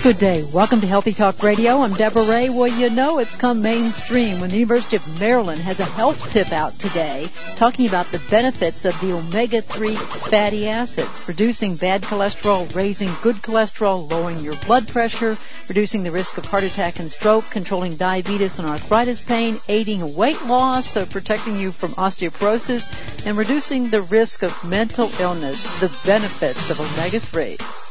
Good day. Welcome to Healthy Talk Radio. I'm Deborah Ray. Well, you know it's come mainstream when the University of Maryland has a health tip out today talking about the benefits of the omega-3 fatty acids, reducing bad cholesterol, raising good cholesterol, lowering your blood pressure, reducing the risk of heart attack and stroke, controlling diabetes and arthritis pain, aiding weight loss, so protecting you from osteoporosis, and reducing the risk of mental illness, the benefits of omega-3.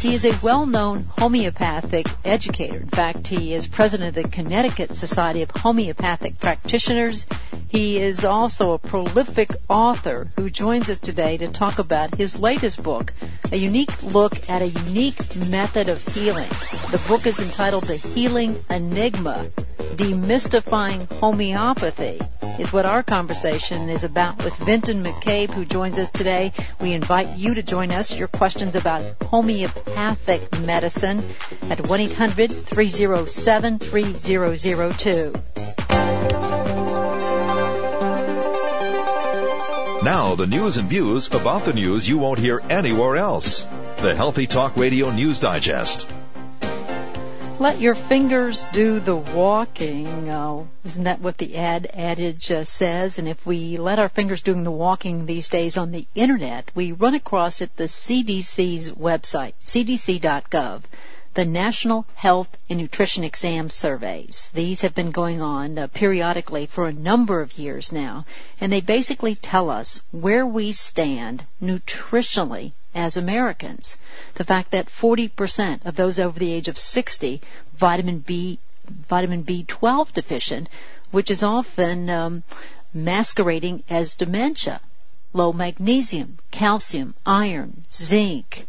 He is a well-known homeopathic educator. In fact, he is president of the Connecticut Society of Homeopathic Practitioners. He is also a prolific author who joins us today to talk about his latest book, a unique look at a unique method of healing. The book is entitled The Healing Enigma, Demystifying Homeopathy is what our conversation is about with Vinton McCabe, who joins us today. We invite you to join us. Your questions about homeopathic medicine at 1-800-307-3002. Now the news and views about the news you won't hear anywhere else. The Healthy Talk Radio News Digest. Let your fingers do the walking. Uh, isn't that what the ad adage uh, says? And if we let our fingers doing the walking these days on the internet, we run across it the CDC's website, cdc.gov, the National Health and Nutrition Exam Surveys. These have been going on uh, periodically for a number of years now, and they basically tell us where we stand nutritionally as Americans. The fact that 40% of those over the age of 60 vitamin B vitamin B12 deficient, which is often um, masquerading as dementia. Low magnesium, calcium, iron, zinc.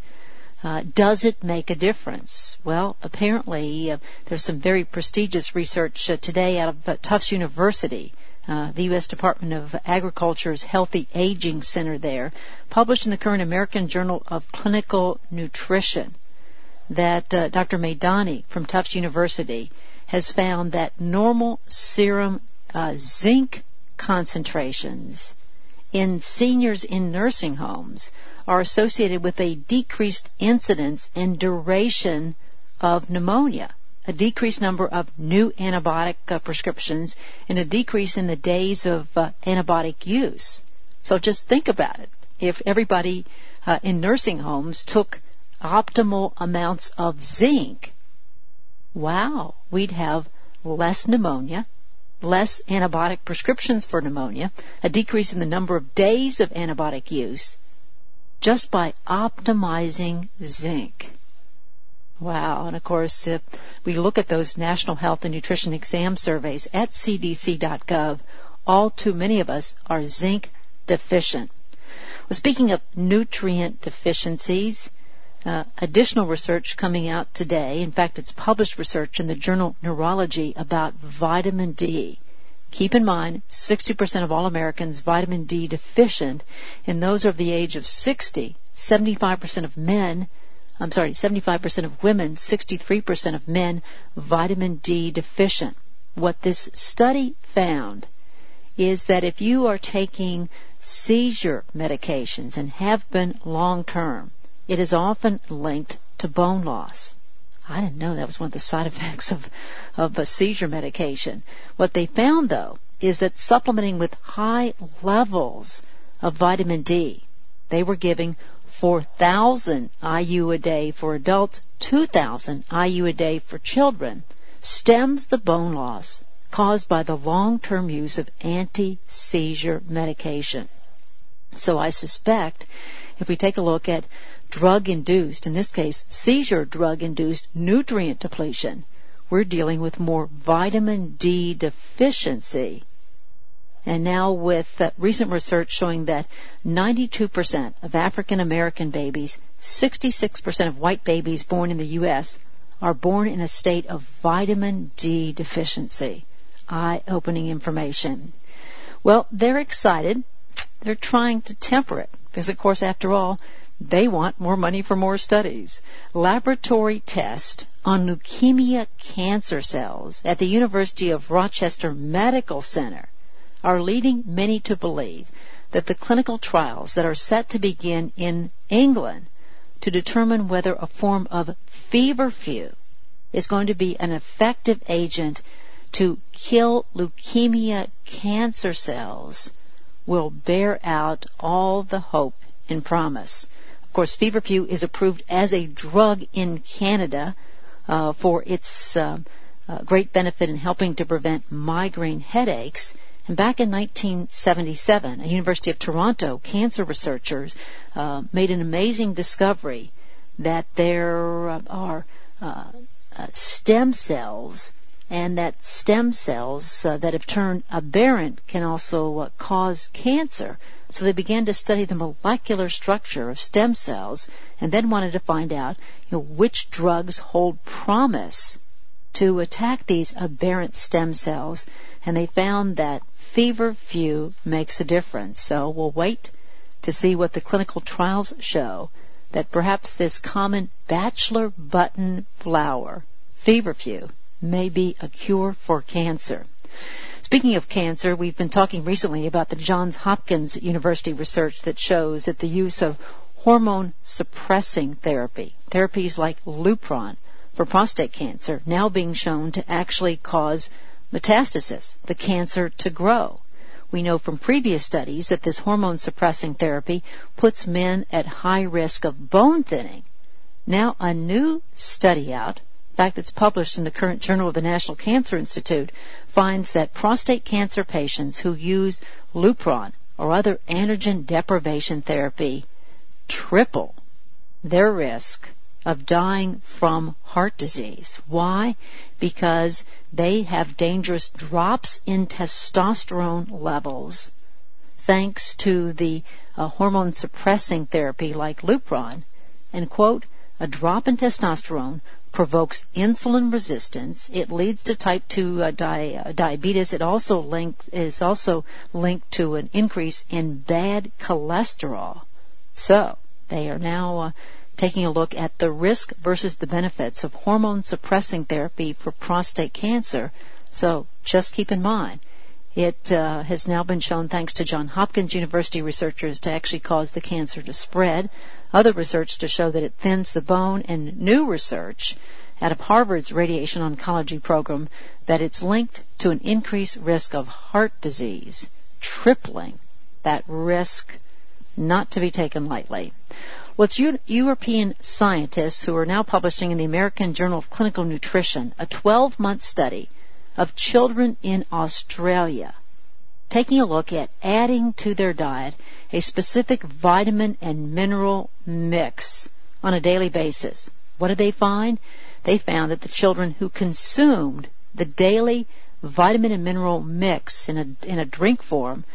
Uh, does it make a difference? Well, apparently uh, there's some very prestigious research uh, today out of Tufts University uh, the U.S. Department of Agriculture's Healthy Aging Center there, published in the current American Journal of Clinical Nutrition, that uh, Dr. Meydani from Tufts University has found that normal serum uh, zinc concentrations in seniors in nursing homes are associated with a decreased incidence and duration of pneumonia a decreased number of new antibiotic uh, prescriptions, and a decrease in the days of uh, antibiotic use. So just think about it. If everybody uh, in nursing homes took optimal amounts of zinc, wow, we'd have less pneumonia, less antibiotic prescriptions for pneumonia, a decrease in the number of days of antibiotic use, just by optimizing zinc. Wow. And of course, if we look at those National Health and Nutrition Exam surveys at cdc.gov, all too many of us are zinc deficient. Well, speaking of nutrient deficiencies, uh, additional research coming out today. In fact, it's published research in the journal Neurology about vitamin D. Keep in mind, 60% of all Americans vitamin D deficient, and those over the age of 60, 75% of men I'm sorry, 75% of women, 63% of men, vitamin D deficient. What this study found is that if you are taking seizure medications and have been long term, it is often linked to bone loss. I didn't know that was one of the side effects of, of a seizure medication. What they found though is that supplementing with high levels of vitamin D, they were giving 4,000 IU a day for adults, 2,000 IU a day for children, stems the bone loss caused by the long-term use of anti-seizure medication. So I suspect if we take a look at drug-induced, in this case seizure drug-induced nutrient depletion, we're dealing with more vitamin D deficiency and now with uh, recent research showing that 92% of African American babies, 66% of white babies born in the U.S. are born in a state of vitamin D deficiency. Eye-opening information. Well, they're excited. They're trying to temper it because, of course, after all, they want more money for more studies. Laboratory test on leukemia cancer cells at the University of Rochester Medical Center are leading many to believe that the clinical trials that are set to begin in England to determine whether a form of feverfew is going to be an effective agent to kill leukemia cancer cells will bear out all the hope and promise. Of course, feverfew is approved as a drug in Canada uh, for its uh, uh, great benefit in helping to prevent migraine headaches and back in 1977, a University of Toronto cancer researchers uh, made an amazing discovery that there are uh, uh, stem cells and that stem cells uh, that have turned aberrant can also uh, cause cancer. So they began to study the molecular structure of stem cells and then wanted to find out you know, which drugs hold promise to attack these aberrant stem cells. And they found that feverfew makes a difference. So we'll wait to see what the clinical trials show that perhaps this common bachelor button flower, feverfew, may be a cure for cancer. Speaking of cancer, we've been talking recently about the Johns Hopkins University research that shows that the use of hormone suppressing therapy, therapies like Lupron for prostate cancer, now being shown to actually cause metastasis, the cancer to grow. We know from previous studies that this hormone suppressing therapy puts men at high risk of bone thinning. Now a new study out, in fact it's published in the current Journal of the National Cancer Institute, finds that prostate cancer patients who use Lupron or other androgen deprivation therapy triple their risk of dying from heart disease. Why? Because they have dangerous drops in testosterone levels thanks to the uh, hormone suppressing therapy like Lupron. And quote, a drop in testosterone provokes insulin resistance. It leads to type 2 uh, di- uh, diabetes. It also is also linked to an increase in bad cholesterol. So, they are now uh, taking a look at the risk versus the benefits of hormone suppressing therapy for prostate cancer. So just keep in mind, it uh, has now been shown, thanks to Johns Hopkins University researchers, to actually cause the cancer to spread. Other research to show that it thins the bone, and new research out of Harvard's radiation oncology program that it's linked to an increased risk of heart disease, tripling that risk not to be taken lightly. Well, it's European scientists who are now publishing in the American Journal of Clinical Nutrition a 12 month study of children in Australia taking a look at adding to their diet a specific vitamin and mineral mix on a daily basis. What did they find? They found that the children who consumed the daily vitamin and mineral mix in a, in a drink form,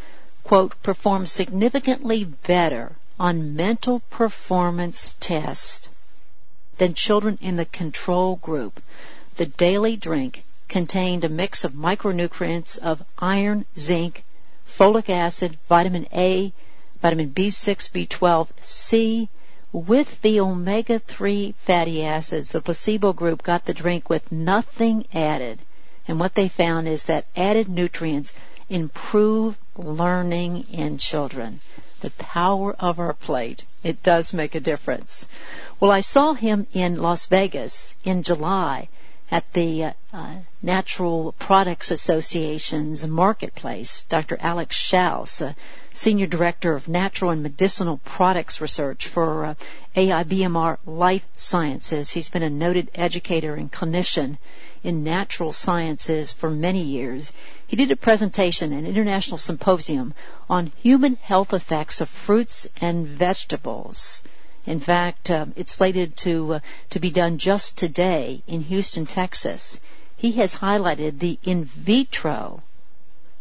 quote, performed significantly better on mental performance test than children in the control group. The daily drink contained a mix of micronutrients of iron, zinc, folic acid, vitamin A, vitamin B6, B12, C, with the omega-3 fatty acids. The placebo group got the drink with nothing added. And what they found is that added nutrients improve learning in children the power of our plate. It does make a difference. Well, I saw him in Las Vegas in July at the uh, Natural Products Association's marketplace. Dr. Alex Schauss, uh, Senior Director of Natural and Medicinal Products Research for uh, AIBMR Life Sciences. He's been a noted educator and clinician in natural sciences for many years. He did a presentation, an international symposium on human health effects of fruits and vegetables. In fact, uh, it's slated to uh, to be done just today in Houston, Texas. He has highlighted the in vitro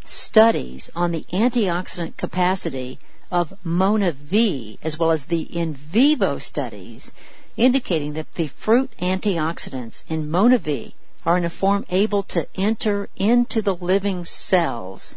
studies on the antioxidant capacity of MonaVie, as well as the in vivo studies indicating that the fruit antioxidants in MonaVie are in a form able to enter into the living cells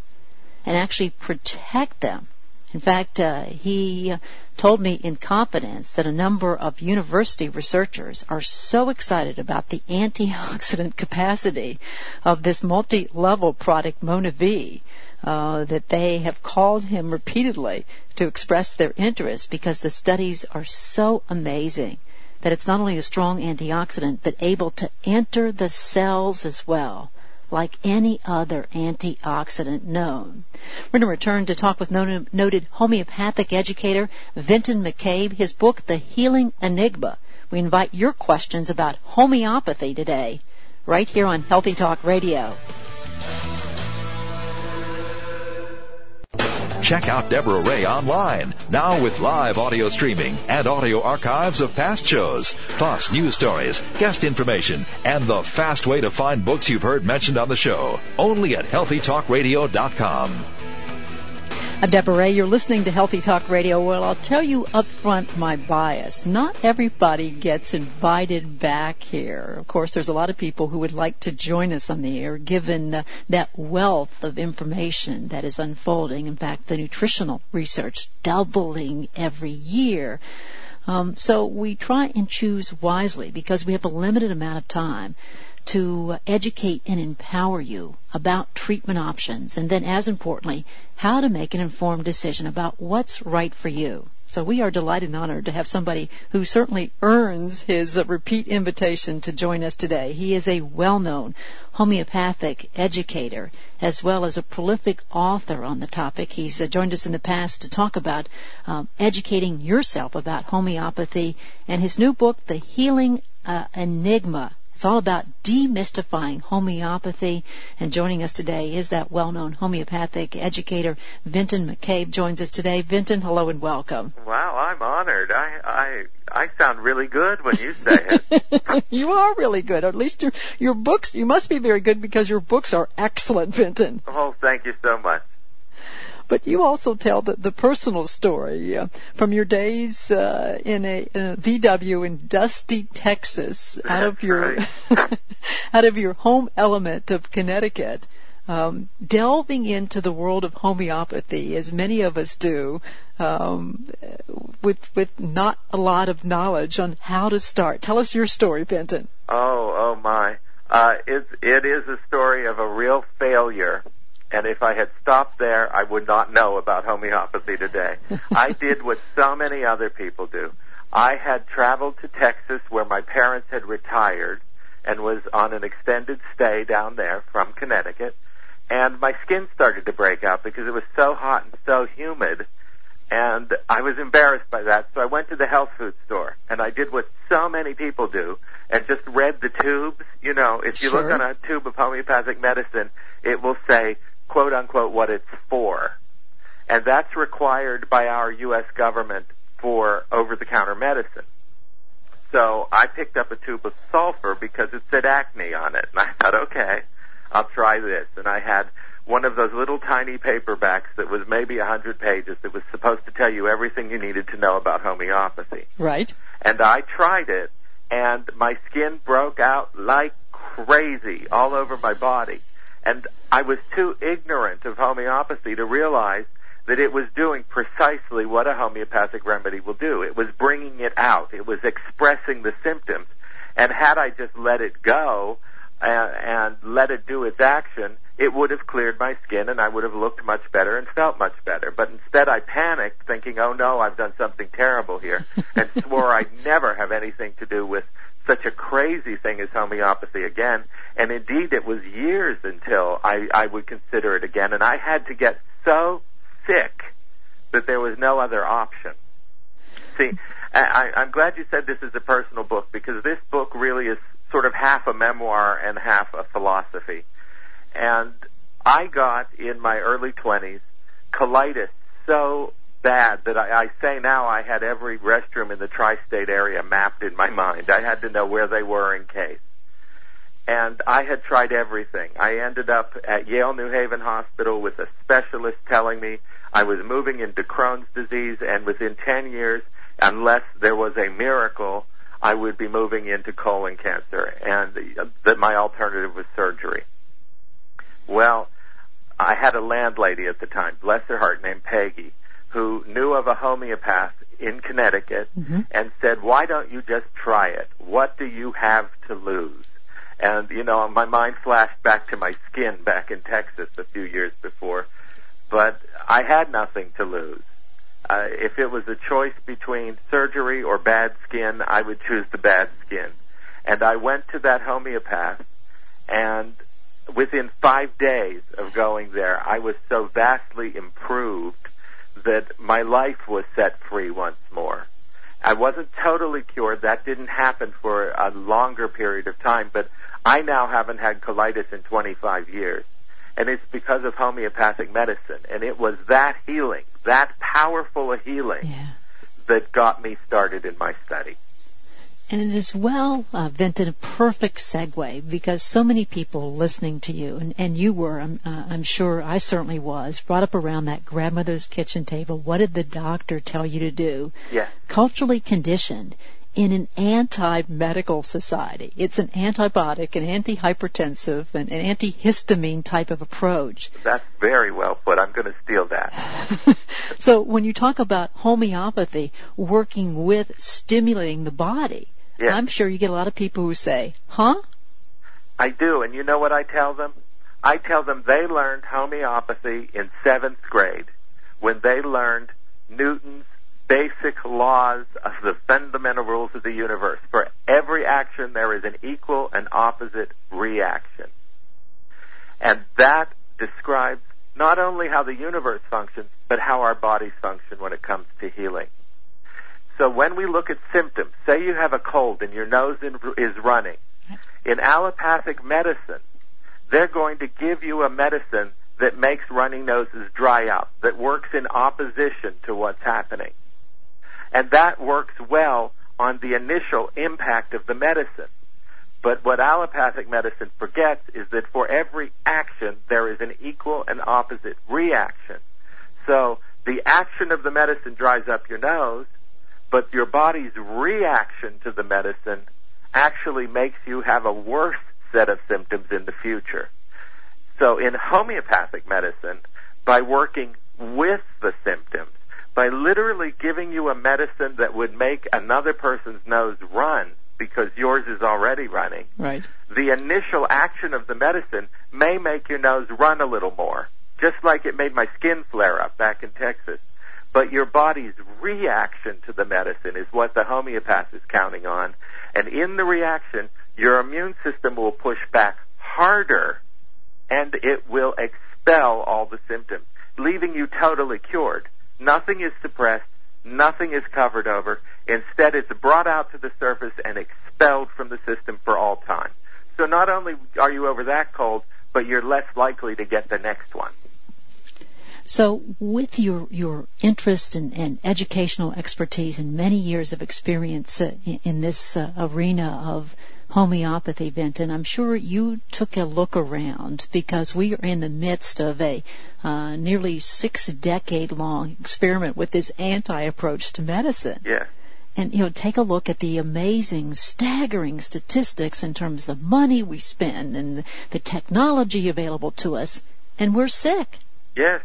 and actually protect them. In fact, uh, he told me in confidence that a number of university researchers are so excited about the antioxidant capacity of this multi-level product MonaVie uh, that they have called him repeatedly to express their interest because the studies are so amazing that it's not only a strong antioxidant but able to enter the cells as well like any other antioxidant known. We're going to return to talk with noted homeopathic educator Vinton McCabe, his book, The Healing Enigma. We invite your questions about homeopathy today, right here on Healthy Talk Radio. Check out Deborah Ray online, now with live audio streaming and audio archives of past shows, plus news stories, guest information, and the fast way to find books you've heard mentioned on the show. Only at healthytalkradio.com. I'm Deborah Ray. You're listening to Healthy Talk Radio. Well, I'll tell you up front my bias. Not everybody gets invited back here. Of course, there's a lot of people who would like to join us on the air given uh, that wealth of information that is unfolding. In fact, the nutritional research doubling every year. Um, so we try and choose wisely because we have a limited amount of time to educate and empower you about treatment options and then as importantly, how to make an informed decision about what's right for you. So we are delighted and honored to have somebody who certainly earns his repeat invitation to join us today. He is a well-known homeopathic educator as well as a prolific author on the topic. He's uh, joined us in the past to talk about um, educating yourself about homeopathy and his new book, The Healing uh, Enigma, it's all about demystifying homeopathy. And joining us today is that well-known homeopathic educator, Vinton McCabe, joins us today. Vinton, hello and welcome. Wow, I'm honored. I I I sound really good when you say it. you are really good. At least your your books. You must be very good because your books are excellent, Vinton. Oh, thank you so much. But you also tell the, the personal story uh, from your days uh, in, a, in, a, VW in Dusty, Texas, out of your right. out of your home element of Connecticut. Um, delving into the world of homeopathy, as many of us do, um, with with not a lot of knowledge on how to start. Tell us your story, Vinton. Oh, oh my! Uh, it it is a story of a real failure and if I had stopped there, I would not know about homeopathy today. I did what so many other people do. I had traveled to Texas where my parents had retired and was on an extended stay down there from Connecticut. And my skin started to break out because it was so hot and so humid. And I was embarrassed by that. So I went to the health food store and I did what so many people do and just read the tubes. You know, if you sure. look on a tube of homeopathic medicine, it will say quote unquote what it's for. And that's required by our U.S. government for over-the-counter medicine. So I picked up a tube of sulfur because it said acne on it. And I thought, okay, I'll try this. And I had one of those little tiny paperbacks that was maybe a hundred pages that was supposed to tell you everything you needed to know about homeopathy. Right. And I tried it and my skin broke out like crazy all over my body. And I was too ignorant of homeopathy to realize that it was doing precisely what a homeopathic remedy will do. It was bringing it out. It was expressing the symptoms. And had I just let it go and, and let it do its action, it would have cleared my skin and I would have looked much better and felt much better. But instead I panicked thinking, oh no, I've done something terrible here and swore I'd never have anything to do with such a crazy thing as homeopathy again. And indeed, it was years until I, I would consider it again. And I had to get so sick that there was no other option. See, I, I'm glad you said this is a personal book because this book really is sort of half a memoir and half a philosophy. And I got in my early 20s colitis so bad that I, I say now I had every restroom in the tri-state area mapped in my mind. I had to know where they were in case. And I had tried everything. I ended up at Yale New Haven Hospital with a specialist telling me I was moving into Crohn's disease and within 10 years, unless there was a miracle, I would be moving into colon cancer and that my alternative was surgery. Well, I had a landlady at the time, bless her heart, named Peggy, who knew of a homeopath in Connecticut Mm-hmm. and said, why don't you just try it? What do you have to lose? And, you know, my mind flashed back to my skin back in Texas a few years before, but I had nothing to lose. Uh, if it was a choice between surgery or bad skin, I would choose the bad skin. And I went to that homeopath, and within five days of going there, I was so vastly improved that my life was set free once more. I wasn't totally cured. That didn't happen for a longer period of time, but I now haven't had colitis in 25 years. And it's because of homeopathic medicine. And it was that healing, that powerful a healing, Yeah. that got me started in my study. And it is well, uh, Vinton, a perfect segue because so many people listening to you, and, and you were, I'm, uh, I'm sure I certainly was, brought up around that grandmother's kitchen table. What did the doctor tell you to do? Yeah. Culturally conditioned in an anti-medical society. It's an antibiotic, an antihypertensive, an, an antihistamine type of approach. That's very well put. I'm going to steal that. so when you talk about homeopathy working with stimulating the body, Yes. I'm sure you get a lot of people who say, huh? I do, and you know what I tell them? I tell them they learned homeopathy in seventh grade when they learned Newton's basic laws of the fundamental rules of the universe. For every action, there is an equal and opposite reaction. And that describes not only how the universe functions, but how our bodies function when it comes to healing. So when we look at symptoms, say you have a cold and your nose is running, in allopathic medicine, they're going to give you a medicine that makes running noses dry up, that works in opposition to what's happening. And that works well on the initial impact of the medicine. But what allopathic medicine forgets is that for every action, there is an equal and opposite reaction. So the action of the medicine dries up your nose, but your body's reaction to the medicine actually makes you have a worse set of symptoms in the future. So in homeopathic medicine, by working with the symptoms, by literally giving you a medicine that would make another person's nose run because yours is already running, Right. the initial action of the medicine may make your nose run a little more, just like it made my skin flare up back in Texas. But your body's reaction to the medicine is what the homeopath is counting on. And in the reaction, your immune system will push back harder and it will expel all the symptoms, leaving you totally cured. Nothing is suppressed. Nothing is covered over. Instead, it's brought out to the surface and expelled from the system for all time. So not only are you over that cold, but you're less likely to get the next one. So with your, your interest and, and educational expertise and many years of experience uh, in, in this uh, arena of homeopathy, Vinton, I'm sure you took a look around because we are in the midst of a uh, nearly six decade long experiment with this anti approach to medicine. Yeah. And you know, take a look at the amazing, staggering statistics in terms of the money we spend and the, technology available to us, and we're sick. Yes.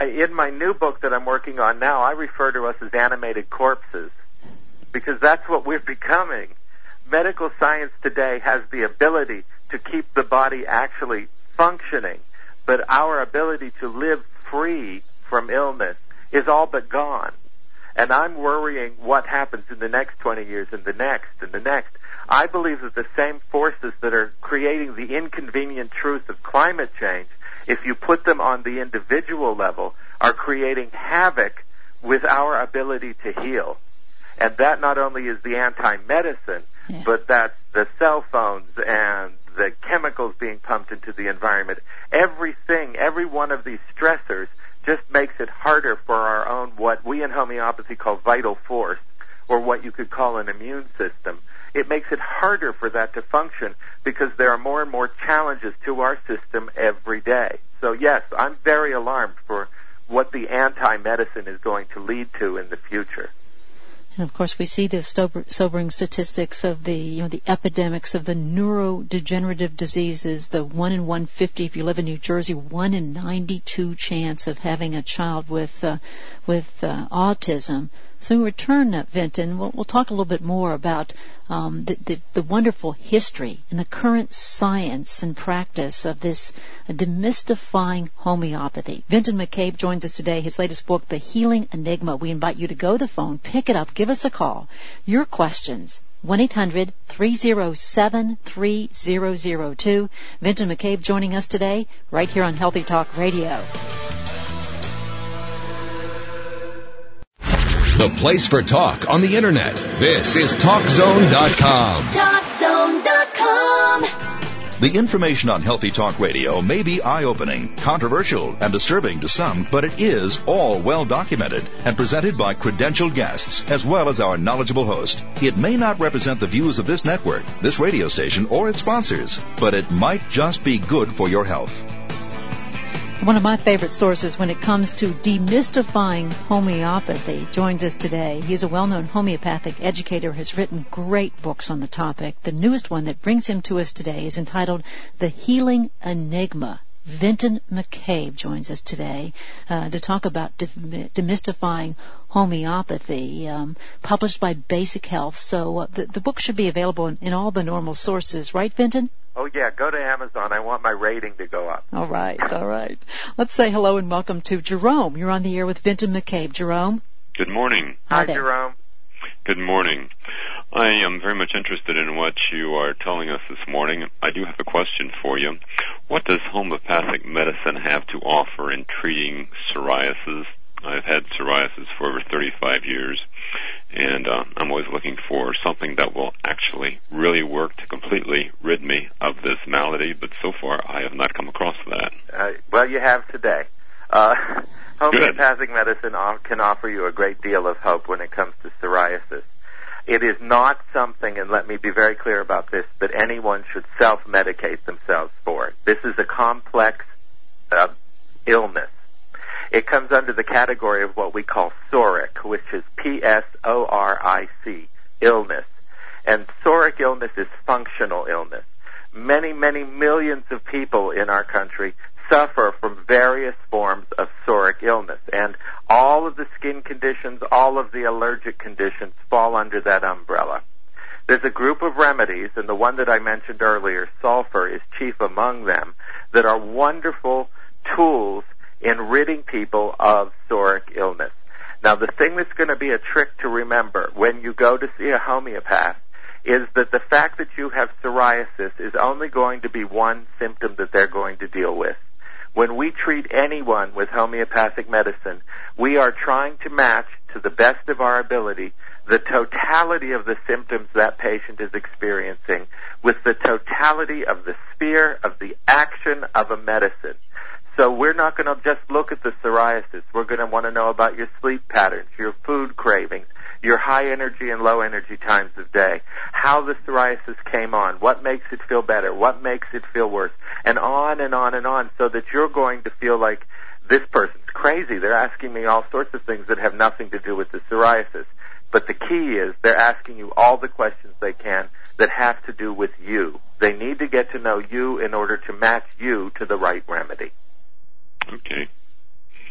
In my new book that I'm working on now, I refer to us as animated corpses because that's what we're becoming. Medical science today has the ability to keep the body actually functioning, but our ability to live free from illness is all but gone. And I'm worrying what happens in the next 20 years and the next and the next. I believe that the same forces that are creating the inconvenient truth of climate change, if you put them on the individual level, are creating havoc with our ability to heal. And that not only is the anti-medicine, Yeah. but that's the cell phones and the chemicals being pumped into the environment. Everything, every one of these stressors just makes it harder for our own, what we in homeopathy call vital force, or what you could call an immune system. It makes it harder for that to function because there are more and more challenges to our system every day. So yes, I'm very alarmed for what the anti-medicine is going to lead to in the future. And of course, we see the sobering statistics of the you know the epidemics of the neurodegenerative diseases. The one in 150, if you live in New Jersey, one in 92 chance of having a child with uh, with uh, autism. So in return, uh, Vinton, we'll, we'll, talk a little bit more about um, the, the, the, wonderful history and the current science and practice of this demystifying homeopathy. Vinton McCabe joins us today. His latest book, The Healing Enigma. We invite you to go to the phone, pick it up, give us a call. Your questions, 1-800-307-3002. Vinton McCabe joining us today right here on Healthy Talk Radio. The place for talk on the internet. This is TalkZone.com. TalkZone.com. The information on Healthy Talk Radio may be eye-opening, controversial, and disturbing to some, but it is all well documented and presented by credentialed guests as well as our knowledgeable host. It may not represent the views of this network, this radio station, or its sponsors, but it might just be good for your health. One of my favorite sources when it comes to demystifying homeopathy joins us today. He is a well-known homeopathic educator, has written great books on the topic. The newest one that brings him to us today is entitled The Healing Enigma. Vinton McCabe joins us today uh, to talk about de- demystifying homeopathy, um, published by Basic Health. So uh, the, the book should be available in, in all the normal sources, right, Vinton? Oh yeah, go to Amazon. I want my rating to go up. All right, all right. Let's say hello and welcome to Jerome. You're on the air with Vinton McCabe. Jerome. Good morning. Hi, Hi Jerome. Good morning. I am very much interested in what you are telling us this morning. I do have a question for you. What does homeopathic medicine have to offer in treating psoriasis? I've had psoriasis for over 35 years, and uh, I'm always looking for something that will actually really work to completely rid me of this malady. But so far, I have not come across that. Uh, well, you have today. Uh, homeopathic Good. medicine can offer you a great deal of hope when it comes to psoriasis. It is not something, and let me be very clear about this, that anyone should self-medicate themselves for. This is a complex uh, illness it comes under the category of what we call psoric, which is P-S-O-R-I-C, illness. And psoric illness is functional illness. Many, many millions of people in our country suffer from various forms of psoric illness. And all of the skin conditions, all of the allergic conditions fall under that umbrella. There's a group of remedies, and the one that I mentioned earlier, sulfur, is chief among them, that are wonderful tools in ridding people of psoric illness. Now, the thing that's going to be a trick to remember when you go to see a homeopath is that the fact that you have psoriasis is only going to be one symptom that they're going to deal with. When we treat anyone with homeopathic medicine, we are trying to match to the best of our ability the totality of the symptoms that patient is experiencing with the totality of the sphere of the action of a medicine. So we're not going to just look at the psoriasis. We're going to want to know about your sleep patterns, your food cravings, your high energy and low energy times of day, how the psoriasis came on, what makes it feel better, what makes it feel worse, and on and on and on so that you're going to feel like this person's crazy. They're asking me all sorts of things that have nothing to do with the psoriasis. But the key is they're asking you all the questions they can that have to do with you. They need to get to know you in order to match you to the right remedy. Okay.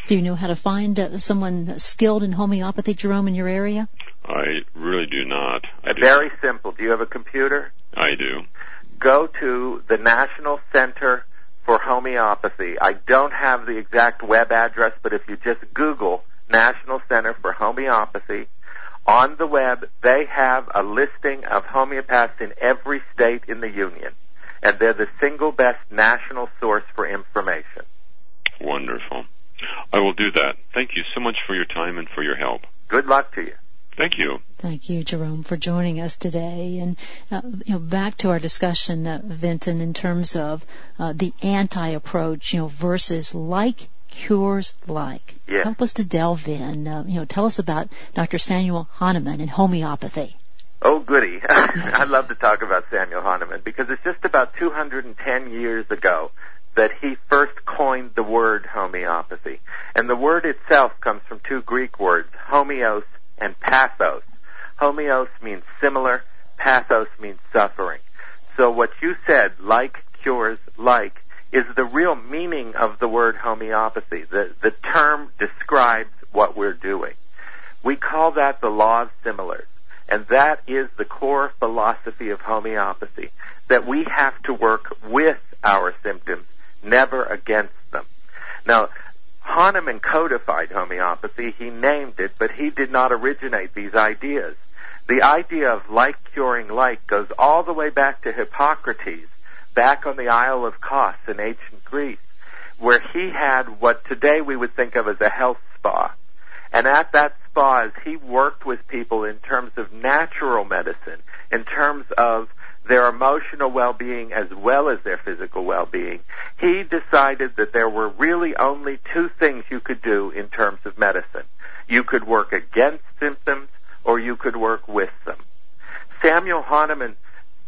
Do you know how to find uh, someone skilled in homeopathy, Jerome, in your area? I really do not. I do. Very simple. Do you have a computer? I do. Go to the National Center for Homeopathy. I don't have the exact web address, but if you just Google National Center for Homeopathy, on the web they have a listing of homeopaths in every state in the Union. And they're the single best national source for information. Wonderful. I will do that. Thank you so much for your time and for your help. Good luck to you. Thank you. Thank you, Jerome, for joining us today. And uh, you know, back to our discussion, uh, Vinton, in terms of uh, the anti-approach, you know, versus like cures like. Yes. Help us to delve in. Uh, you know, tell us about Dr. Samuel Hahnemann and homeopathy. Oh, goody. I love to talk about Samuel Hahnemann because it's just about 210 years ago that he first coined the word homeopathy. And the word itself comes from two Greek words, homeos and pathos. Homeos means similar, pathos means suffering. So what you said, like cures like, is the real meaning of the word homeopathy. The, the term describes what we're doing. We call that the law of similars. And that is the core philosophy of homeopathy, that we have to work with our symptoms, never against them. Now, Hahnemann codified homeopathy, he named it, but he did not originate these ideas. The idea of like curing like goes all the way back to Hippocrates, back on the Isle of Kos in ancient Greece, where he had what today we would think of as a health spa. And at that spa, as he worked with people in terms of natural medicine, in terms of their emotional well-being as well as their physical well-being, he decided that there were really only two things you could do in terms of medicine. You could work against symptoms or you could work with them. Samuel Hahnemann,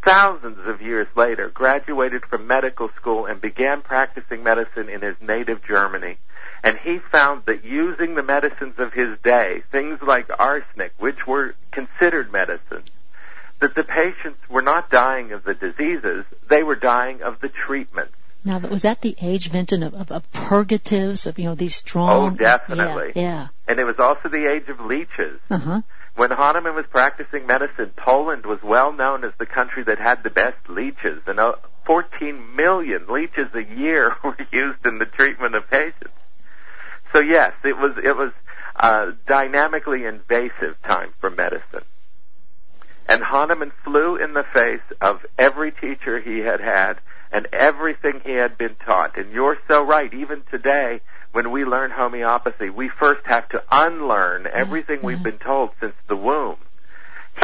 thousands of years later, graduated from medical school and began practicing medicine in his native Germany. And he found that using the medicines of his day, things like arsenic, which were considered medicines, that the patients were not dying of the diseases, they were dying of the treatments. Now, was that the age, Vinton, of, of, of purgatives, of, you know, these strong... Oh, definitely. Yeah, yeah. And it was also the age of leeches. Uh-huh. When Hahnemann was practicing medicine, Poland was well known as the country that had the best leeches, and uh, 14 million leeches a year were used in the treatment of patients. So yes, it was it was a dynamically invasive time for medicine. And Hahnemann flew in the face of every teacher he had had and everything he had been taught. And you're so right. Even today, when we learn homeopathy, we first have to unlearn mm-hmm. everything we've mm-hmm. been told since the womb.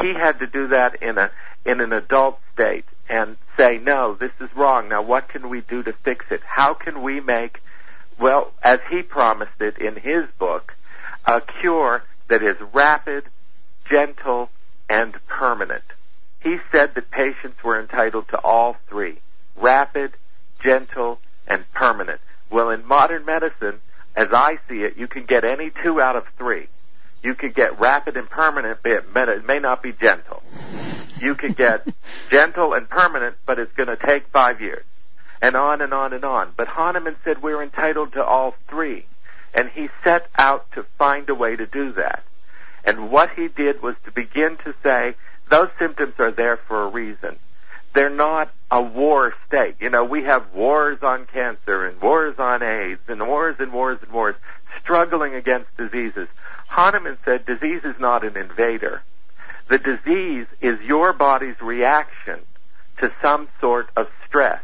He had to do that in a in an adult state and say, no, this is wrong. Now what can we do to fix it? How can we make, well, as he promised it in his book, a cure that is rapid, gentle, and permanent. He said that patients were entitled to all three rapid, gentle, and permanent. Well, in modern medicine, as I see it, you can get any two out of three. You could get rapid and permanent, but it may not be gentle. You could get gentle and permanent, but it's going to take five years. And on and on and on. But Hahnemann said we're entitled to all three. And he set out to find a way to do that. And what he did was to begin to say, those symptoms are there for a reason. They're not a war state. You know, we have wars on cancer and wars on AIDS and wars and wars and wars, struggling against diseases. Hahnemann said disease is not an invader. The disease is your body's reaction to some sort of stress.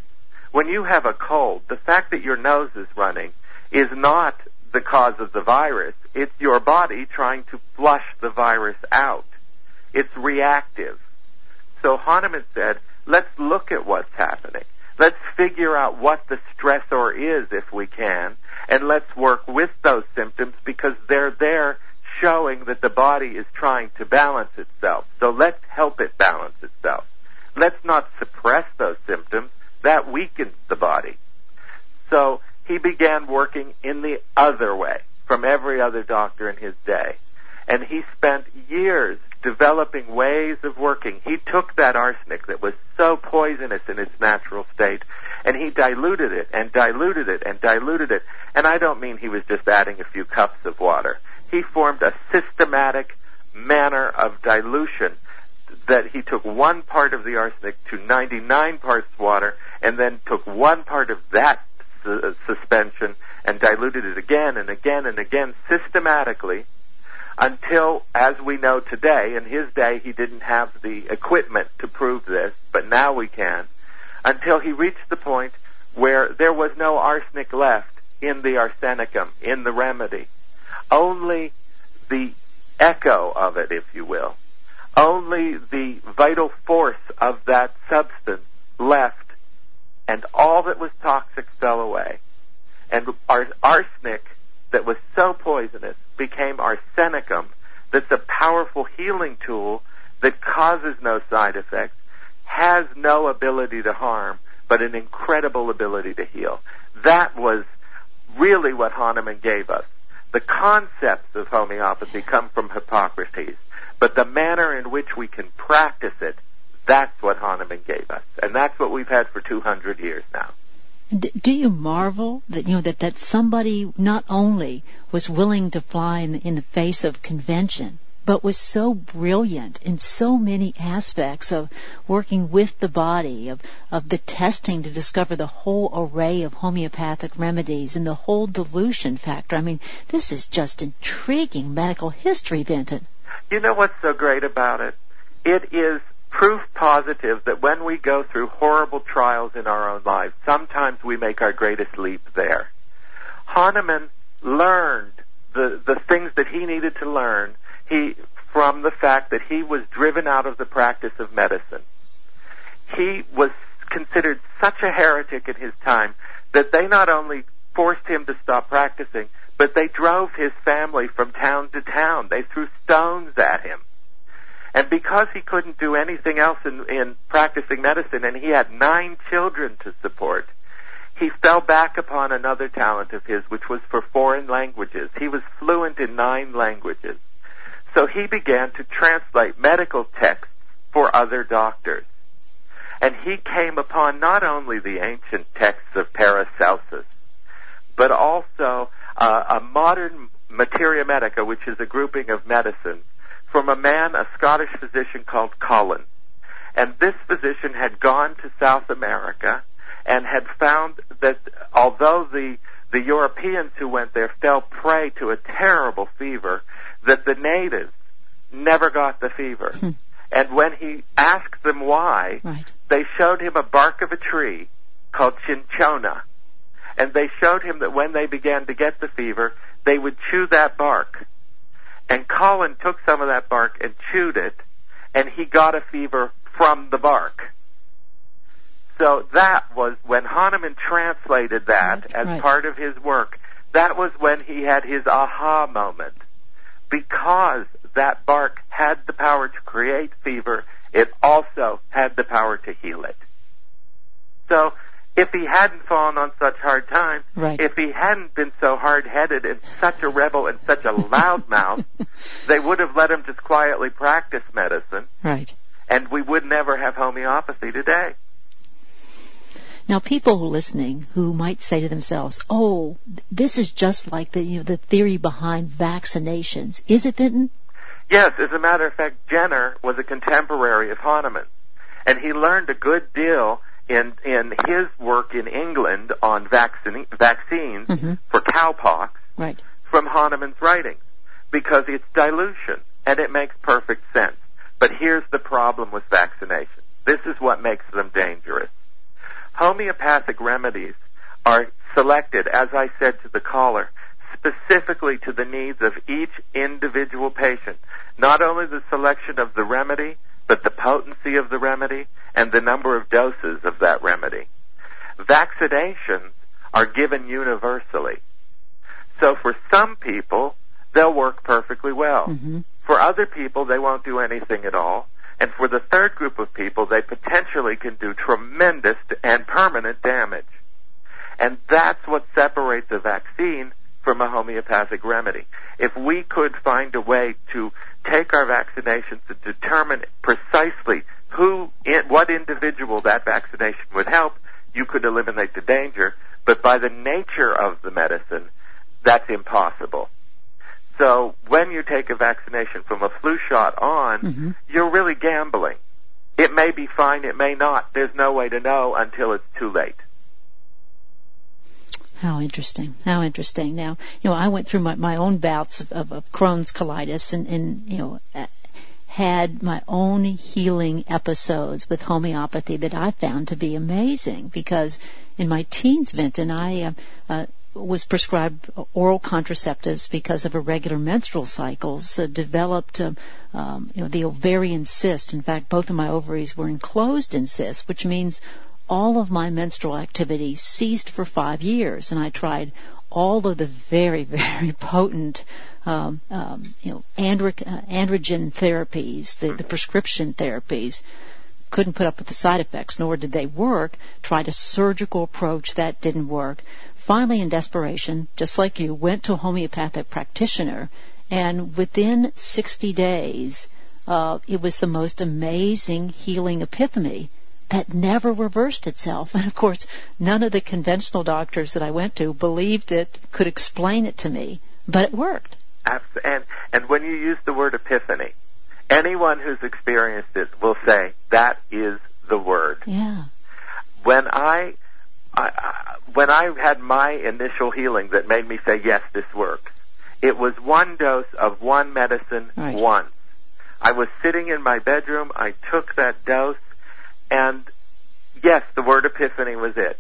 When you have a cold, the fact that your nose is running is not the cause of the virus. It's your body trying to flush the virus out. It's reactive. So Hahnemann said, let's look at what's happening. Let's figure out what the stressor is if we can, and let's work with those symptoms because they're there showing that the body is trying to balance itself. So let's help it balance itself. Let's not suppress those symptoms. That weakens the body. So he began working in the other way from every other doctor in his day. And he spent years developing ways of working. He took that arsenic that was so poisonous in its natural state and he diluted it and diluted it and diluted it. And I don't mean he was just adding a few cups of water. He formed a systematic manner of dilution that he took one part of the arsenic to 99 parts water and then took one part of that su- uh, suspension and diluted it again and again and again systematically until, as we know today, in his day he didn't have the equipment to prove this, but now we can, until he reached the point where there was no arsenic left in the arsenicum, in the remedy. Only the echo of it, if you will. Only the vital force of that substance left, and all that was toxic fell away. And our arsenic that was so poisonous became arsenicum that's a powerful healing tool that causes no side effects, has no ability to harm, but an incredible ability to heal. That was really what Hahnemann gave us. The concepts of homeopathy come from Hippocrates, but the manner in which we can practice it, that's what Hahnemann gave us. And that's what we've had for 200 years now. Do you marvel that you know that that somebody not only was willing to fly in the, in the face of convention, but was so brilliant in so many aspects of working with the body, of, of the testing to discover the whole array of homeopathic remedies and the whole dilution factor. I mean, this is just intriguing medical history, Vinton. You know what's so great about it? It is proof positive that when we go through horrible trials in our own lives, sometimes we make our greatest leap there. Hahnemann learned the, the things that he needed to learn he, from the fact that he was driven out of the practice of medicine. He was considered such a heretic in his time that they not only forced him to stop practicing, but they drove his family from town to town. They threw stones at him. And because he couldn't do anything else in, in practicing medicine, and he had nine children to support, he fell back upon another talent of his, which was for foreign languages. He was fluent in nine languages. So he began to translate medical texts for other doctors. And he came upon not only the ancient texts of Paracelsus, but also uh, a modern materia medica, which is a grouping of medicines from a man, a Scottish physician called Cullen. And this physician had gone to South America and had found that although the the Europeans who went there fell prey to a terrible fever, that the natives never got the fever. Hmm. And when he asked them why, right. they showed him a bark of a tree called cinchona. And they showed him that when they began to get the fever, they would chew that bark and Cullen took some of that bark and chewed it, and he got a fever from the bark. So that was when Hahnemann translated that as right. part of his work. That was when he had his aha moment. Because that bark had the power to create fever, it also had the power to heal it. So if he hadn't fallen on such hard times, right. if he hadn't been so hard-headed and such a rebel and such a loudmouth, they would have let him just quietly practice medicine. Right. And we would never have homeopathy today. Now, people listening who might say to themselves, "Oh, this is just like the you know, the theory behind vaccinations," is it, Vinton? Yes, as a matter of fact, Jenner was a contemporary of Hahnemann, and he learned a good deal in in his work in England on vaccine, vaccines mm-hmm. for cowpox right. from Hahnemann's writings because it's dilution and it makes perfect sense. But here's the problem with vaccination. This is what makes them dangerous. Homeopathic remedies are selected, as I said to the caller, specifically to the needs of each individual patient. Not only the selection of the remedy, but the potency of the remedy and the number of doses of that remedy. Vaccinations are given universally. So for some people, they'll work perfectly well. Mm-hmm. For other people, they won't do anything at all. And for the third group of people, they potentially can do tremendous and permanent damage. And that's what separates a vaccine from a homeopathic remedy. If we could find a way to take our vaccinations to determine precisely who, what individual that vaccination would help, you could eliminate the danger. But by the nature of the medicine, that's impossible. So when you take a vaccination from a flu shot on, mm-hmm. you're really gambling. It may be fine, it may not. There's no way to know until it's too late. How interesting. How interesting. Now, you know, I went through my, my own bouts of, of, of Crohn's colitis and, and, you know, had my own healing episodes with homeopathy that I found to be amazing because in my teens, Vinton, I uh, uh, was prescribed oral contraceptives because of irregular menstrual cycles, uh, developed um, um, you know, the ovarian cyst. In fact, both of my ovaries were enclosed in cysts, which means all of my menstrual activity ceased for five years, and I tried all of the very, very potent, um, um, you know, andro- uh, androgen therapies, the, the prescription therapies. Couldn't put up with the side effects, nor did they work. Tried a surgical approach that didn't work. Finally, in desperation, just like you, went to a homeopathic practitioner, and within 60 days, uh, it was the most amazing healing epiphany that never reversed itself. And of course, none of the conventional doctors that I went to believed it, could explain it to me, but it worked. And, and when you use the word epiphany, anyone who's experienced it will say, that is the word. Yeah. When I, I, when I had my initial healing that made me say, yes, this works, it was one dose of one medicine right. once. I was sitting in my bedroom, I took that dose, and yes, the word epiphany was it.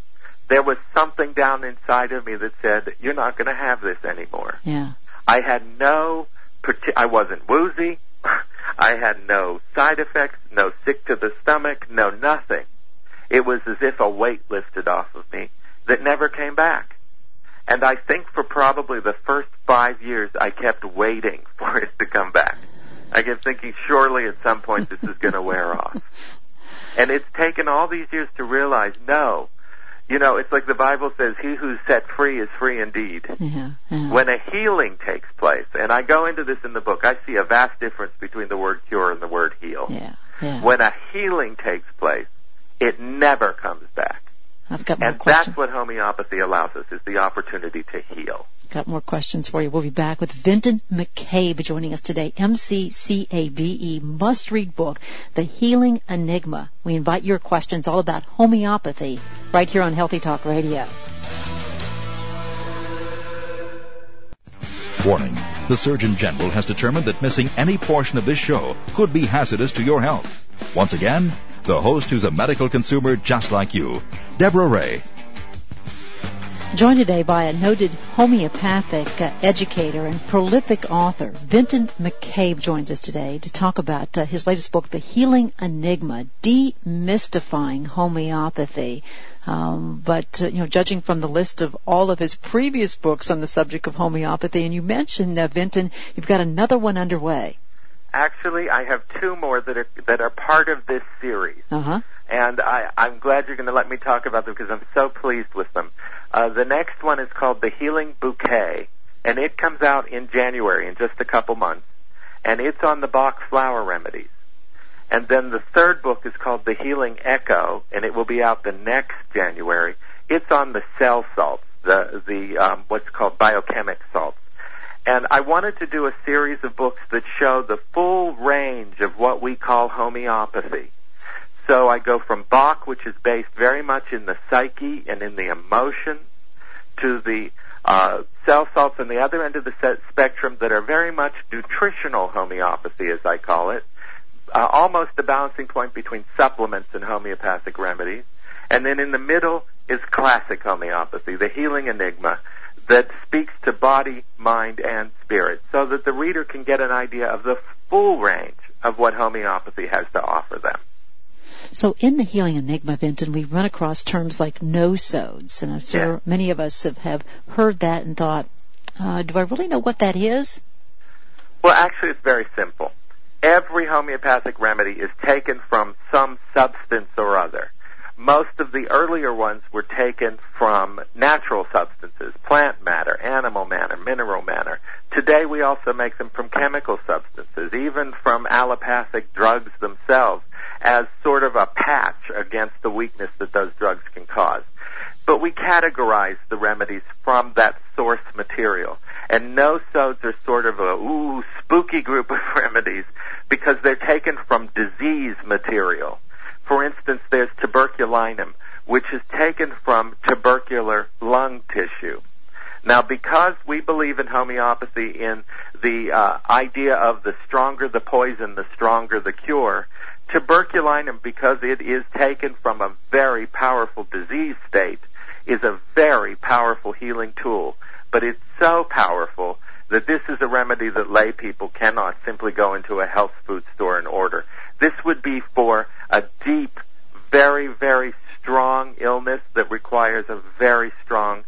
There was something down inside of me that said, you're not going to have this anymore. Yeah. I had no, I wasn't woozy. I had no side effects, no sick to the stomach, no nothing. It was as if a weight lifted off of me that never came back. And I think for probably the first five years, I kept waiting for it to come back. I kept thinking, surely at some point this is going to wear off. And it's taken all these years to realize, no. You know, it's like the Bible says, he who's set free is free indeed. Yeah, yeah. When a healing takes place, and I go into this in the book, I see a vast difference between the word cure and the word heal. Yeah, yeah. When a healing takes place, it never comes back. I've got more and questions. that's what homeopathy allows us, is the opportunity to heal. Got more questions for you. We'll be back with Vinton McCabe joining us today. M-C-C-A-B-E, must-read book, The Healing Enigma. We invite your questions all about homeopathy right here on Healthy Talk Radio. Warning. The Surgeon General has determined that missing any portion of this show could be hazardous to your health. Once again, the host who's a medical consumer just like you, Deborah Ray. Joined today by a noted homeopathic uh, educator and prolific author, Vinton McCabe joins us today to talk about uh, his latest book, The Healing Enigma, Demystifying Homeopathy. Um, but uh, you know, judging from the list of all of his previous books on the subject of homeopathy, and you mentioned uh, Vinton, you've got another one underway. Actually, I have two more that are that are part of this series. Uh-huh. And I, I'm glad you're going to let me talk about them because I'm so pleased with them. Uh, the next one is called The Healing Bouquet, and it comes out in January in just a couple months, and it's on the Bach flower remedies. And then the third book is called The Healing Echo, and it will be out the next January. It's on the cell salts, the the um, what's called biochemic salts. And I wanted to do a series of books that show the full range of what we call homeopathy. So I go from Bach, which is based very much in the psyche and in the emotion, to the uh, cell salts on the other end of the spectrum that are very much nutritional homeopathy, as I call it, uh, almost the balancing point between supplements and homeopathic remedies. And then in the middle is classic homeopathy, the healing enigma, that speaks to body, mind, and spirit so that the reader can get an idea of the full range of what homeopathy has to offer them. So in the healing enigma, Vinton, we run across terms like nosodes, and I'm sure yeah. many of us have, have heard that and thought, uh, do I really know what that is? Well, actually, it's very simple. Every homeopathic remedy is taken from some substance or other. Most of the earlier ones were taken from natural substances, plant matter, animal matter, mineral matter. Today we also make them from chemical substances, even from allopathic drugs themselves, as sort of a patch against the weakness that those drugs can cause. But we categorize the remedies from that source material. And no-sodes are sort of a ooh spooky group of remedies because they're taken from disease material. For instance, there's tuberculinum, which is taken from tubercular lung tissue. Now, because we believe in homeopathy in the uh, idea of the stronger the poison, the stronger the cure, tuberculinum, because it is taken from a very powerful disease state, is a very powerful healing tool. But it's so powerful that this is a remedy that lay people cannot simply go into a health food store and order. This would be for a deep, very, very strong illness that requires a very strong,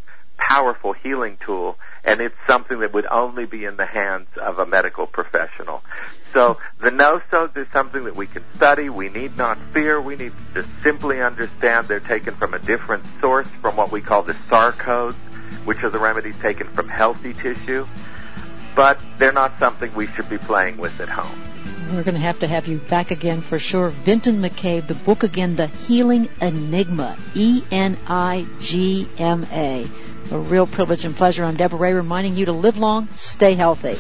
powerful healing tool, and it's something that would only be in the hands of a medical professional. So the no-sodes is something that we can study. We need not fear. We need to simply understand they're taken from a different source from what we call the sarcodes, which are the remedies taken from healthy tissue. But they're not something we should be playing with at home. We're going to have to have you back again for sure. Vinton McCabe, the book again, The Healing Enigma. E-N-I-G-M-A. A real privilege and pleasure. I'm Deborah Ray reminding you to live long, stay healthy.